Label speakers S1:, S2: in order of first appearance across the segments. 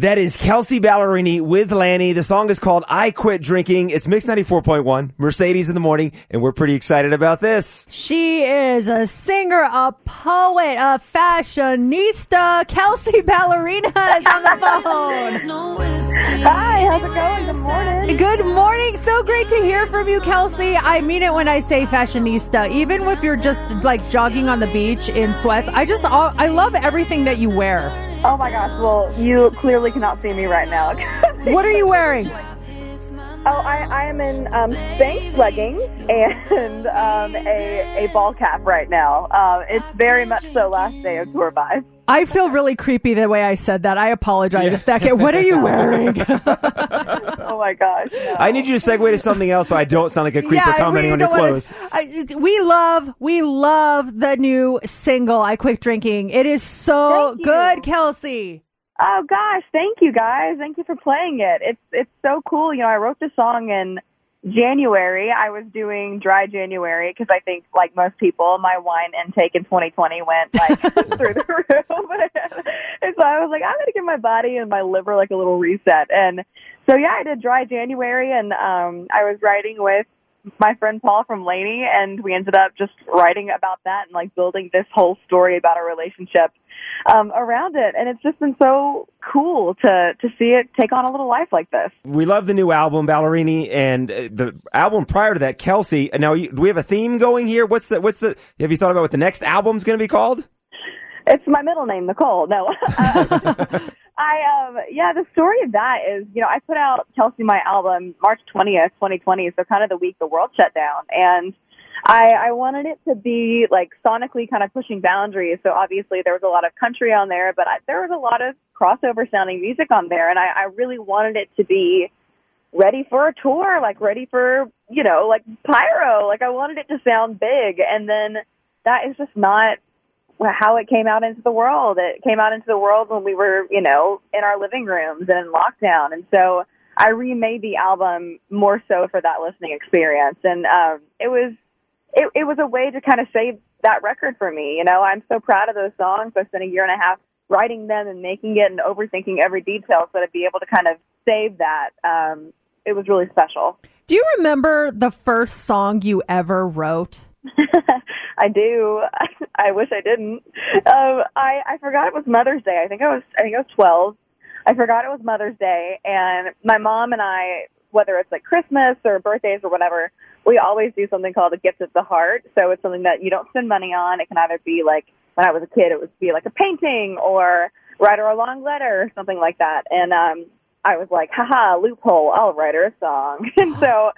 S1: That is Kelsey Ballerini with LANY. The song is called I Quit Drinking. It's Mix 94.1, Mercedes in the morning, and we're pretty excited about this.
S2: She is a singer, a poet, a fashionista. Kelsey Ballerini is on the phone.
S3: Hi, how's it going? Good morning.
S2: Good morning. So great to hear from you, Kelsey. I mean it when I say fashionista. Even if you're just like jogging on the beach in sweats, I just I love everything that you wear.
S3: Oh my gosh, well, you clearly cannot see me right now.
S2: What are you wearing?
S3: oh, I, I am in um, Spanx leggings and um, a, a ball cap right now. Uh, it's very much so last day of tour vibes.
S2: I feel really creepy the way I said that. I apologize if that. What are you wearing?
S3: Oh my gosh. no.
S1: I need you to segue to something else so I don't sound like a creeper
S2: Yeah,
S1: commenting on your
S2: don't wanna-
S1: clothes.
S2: I, we love, we love the new single. I quit drinking. It is so good, Kelsey.
S3: Oh gosh, thank you guys. Thank you for playing it. It's it's so cool. You know, I wrote the song in January. I was doing dry January because I think, like most people, my wine intake in 2020 went like through the roof. and so I was like, I'm gonna give my body and my liver like a little reset. And so yeah, I did dry January, and um, I was writing with my friend Paul from LANY, and we ended up just writing about that and like building this whole story about our relationship um, around it. And it's just been so cool to to see it take on a little life like this.
S1: We love the new album, Ballerini, and uh, the album prior to that, Kelsey. Now, do we have a theme going here? What's the, what's the, have you thought about what the next album's going to be called?
S3: It's my middle name, Nicole. No, um yeah. The story of that is, you know, I put out Kelsey my album March twentieth, twenty twenty. So kind of the week the world shut down, and I I wanted it to be like sonically kind of pushing boundaries. So obviously there was a lot of country on there, but I, there was a lot of crossover sounding music on there, and I, I really wanted it to be ready for a tour, like ready for you know like pyro. Like I wanted it to sound big, and then that is just not how it came out into the world. It came out into the world when we were, you know, in our living rooms and in lockdown. And so I remade the album more so for that listening experience. And um, it was it, it was a way to kind of save that record for me. You know, I'm so proud of those songs. I spent a year and a half writing them and making it and overthinking every detail so to be able to kind of save that. Um, it was really special.
S2: Do you remember the first song you ever wrote?
S3: I do. I wish I didn't. Um, I I forgot it was Mother's Day. I think I was I think I was twelve. I forgot it was Mother's Day, and my mom and I, whether it's like Christmas or birthdays or whatever, we always do something called a gift of the heart. So it's something that you don't spend money on. It can either be like when I was a kid, it would be like a painting or write her a long letter or something like that. And um, I was like, haha, loophole. I'll write her a song. and so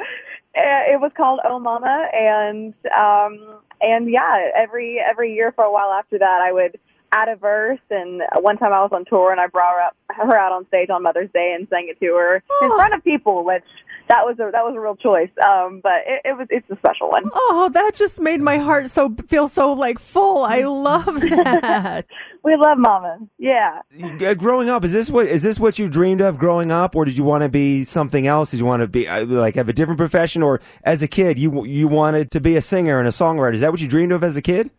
S3: it was called Oh Mama, and um, and yeah, every every year for a while after that, I would add a verse. And one time I was on tour, and I brought her up her out on stage on Mother's Day and sang it to her in front of people, which that was a that was a real choice. Um, but it, it was it's a special one.
S2: Oh, that just made my heart so feel so like full. I love that.
S3: We love Mama. Yeah.
S1: Uh, growing up, is this what is this what you dreamed of growing up, or did you want to be something else? Did you want to be uh, like have a different profession, or as a kid you you wanted to be a singer and a songwriter? Is that what you dreamed of as a kid?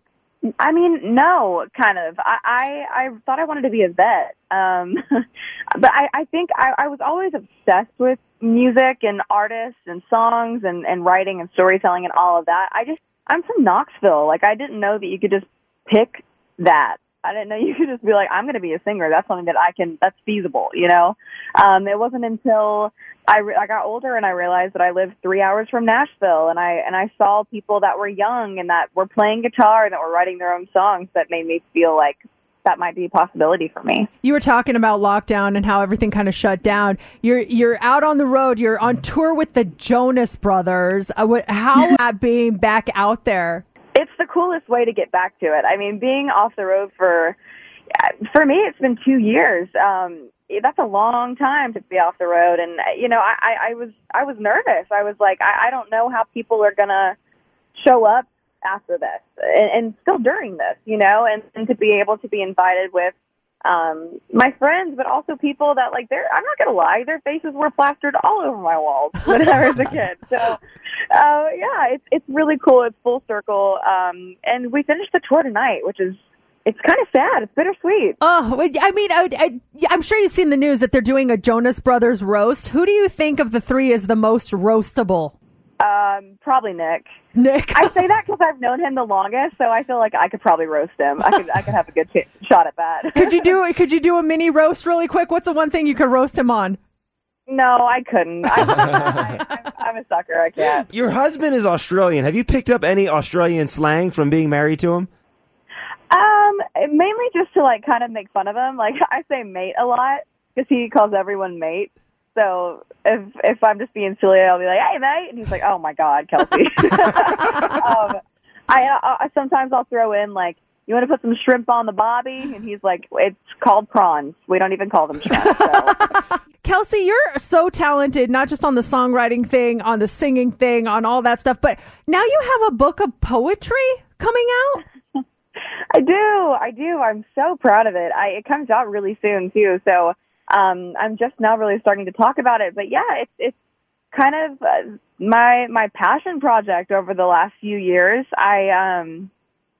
S3: I mean, no, kind of. I I, I thought I wanted to be a vet, um, but I, I think I, I was always obsessed with music and artists and songs and and writing and storytelling and all of that. I just I'm from Knoxville. Like I didn't know that you could just pick that. I didn't know you could just be like, I'm going to be a singer. That's something that I can. That's feasible. You know. Um, it wasn't until I re- I got older and I realized that I lived three hours from Nashville, and I and I saw people that were young and that were playing guitar and that were writing their own songs that made me feel like that might be a possibility for me.
S2: You were talking about lockdown and how everything kind of shut down. You're you're out on the road. You're on tour with the Jonas Brothers. Uh, how that being back out there?
S3: Coolest way to get back to it. I mean, being off the road for for me, it's been two years. Um, that's a long time to be off the road, and you know, I, I, I was I was nervous. I was like, I, I don't know how people are gonna show up after this and, and still during this, you know, and, and to be able to be invited with um my friends but also people that like they're I'm not gonna lie, their faces were plastered all over my walls when I was a kid. So uh yeah, it's it's really cool. It's full circle. Um and we finished the tour tonight, which is it's kind of sad. It's bittersweet.
S2: Oh, I mean, I, I, I'm sure you've seen the news that they're doing a Jonas Brothers roast. Who do you think of the three is the most roastable?
S3: Um, probably Nick.
S2: Nick.
S3: I say that because I've known him the longest, so I feel like I could probably roast him. I could, I could have a good ch- shot at that.
S2: could you do? Could you do a mini roast really quick? What's the one thing you could roast him on?
S3: No, I couldn't. I, I, I'm, I'm a sucker. I can't.
S1: Your husband is Australian. Have you picked up any Australian slang from being married to him?
S3: Um, mainly just to like kind of make fun of him. Like I say mate a lot because he calls everyone mate. So if if I'm just being silly, I'll be like, "Hey, mate," and he's like, "Oh my God, Kelsey." um, I, I sometimes I'll throw in like, "You want to put some shrimp on the bobby?" And he's like, "It's called prawns. We don't even call them shrimp." So.
S2: Kelsey, you're so talented, not just on the songwriting thing, on the singing thing, on all that stuff, but now you have a book of poetry coming out.
S3: I do, I do. I'm so proud of it. I, it comes out really soon too, so um, I'm just now really starting to talk about it. But yeah, it's it's kind of uh, my my passion project over the last few years. I um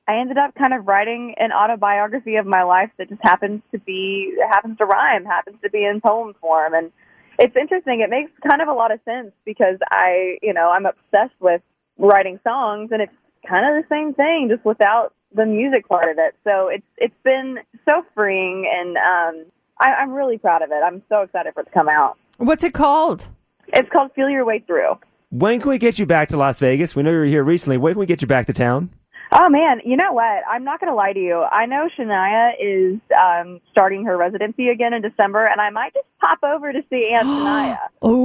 S3: I ended up kind of writing an autobiography of my life that just happens to be happens to rhyme, happens to be in poem form, and it's interesting. It makes kind of a lot of sense because I, you know, I'm obsessed with writing songs, and it's kind of the same thing, just without the music part of it. So it's it's been so freeing, and um, I, I'm really proud of it. I'm so excited for it to come out.
S2: What's it called?
S3: It's called Feel Your Way Through.
S1: When can we get you back to Las Vegas? We know you were here recently. When can we get you back to town?
S3: Oh man, you know what? I'm not gonna lie to you. I know Shania is um, starting her residency again in December, and I might just pop over to see Aunt Shania.
S2: Oh.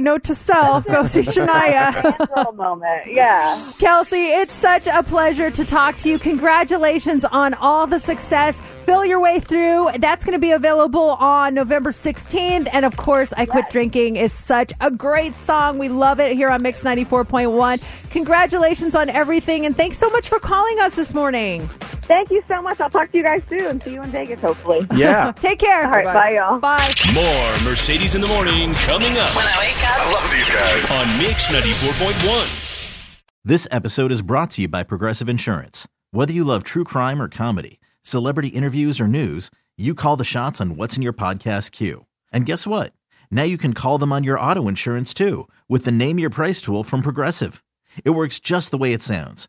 S2: Note to self, go see Shania.
S3: Moment, yeah.
S2: Kelsey, it's such a pleasure to talk to you. Congratulations on all the success. Feel your way through. That's going to be available on November 16th. And of course, I Quit Drinking is such a great song. We love it here on Mix 94.1. Congratulations on everything. And thanks so much for calling us this morning.
S3: Thank you so much. I'll talk to you guys soon. See you in Vegas, hopefully.
S1: Yeah.
S2: Take care.
S3: All right, bye, y'all.
S2: Bye.
S4: More Mercedes in the morning coming up
S5: When I wake up,
S6: I love these guys.
S4: on Mix 94.1.
S7: This episode is brought to you by Progressive Insurance. Whether you love true crime or comedy, celebrity interviews or news, you call the shots on what's in your podcast queue. And guess what? Now you can call them on your auto insurance too with the Name Your Price tool from Progressive. It works just the way it sounds.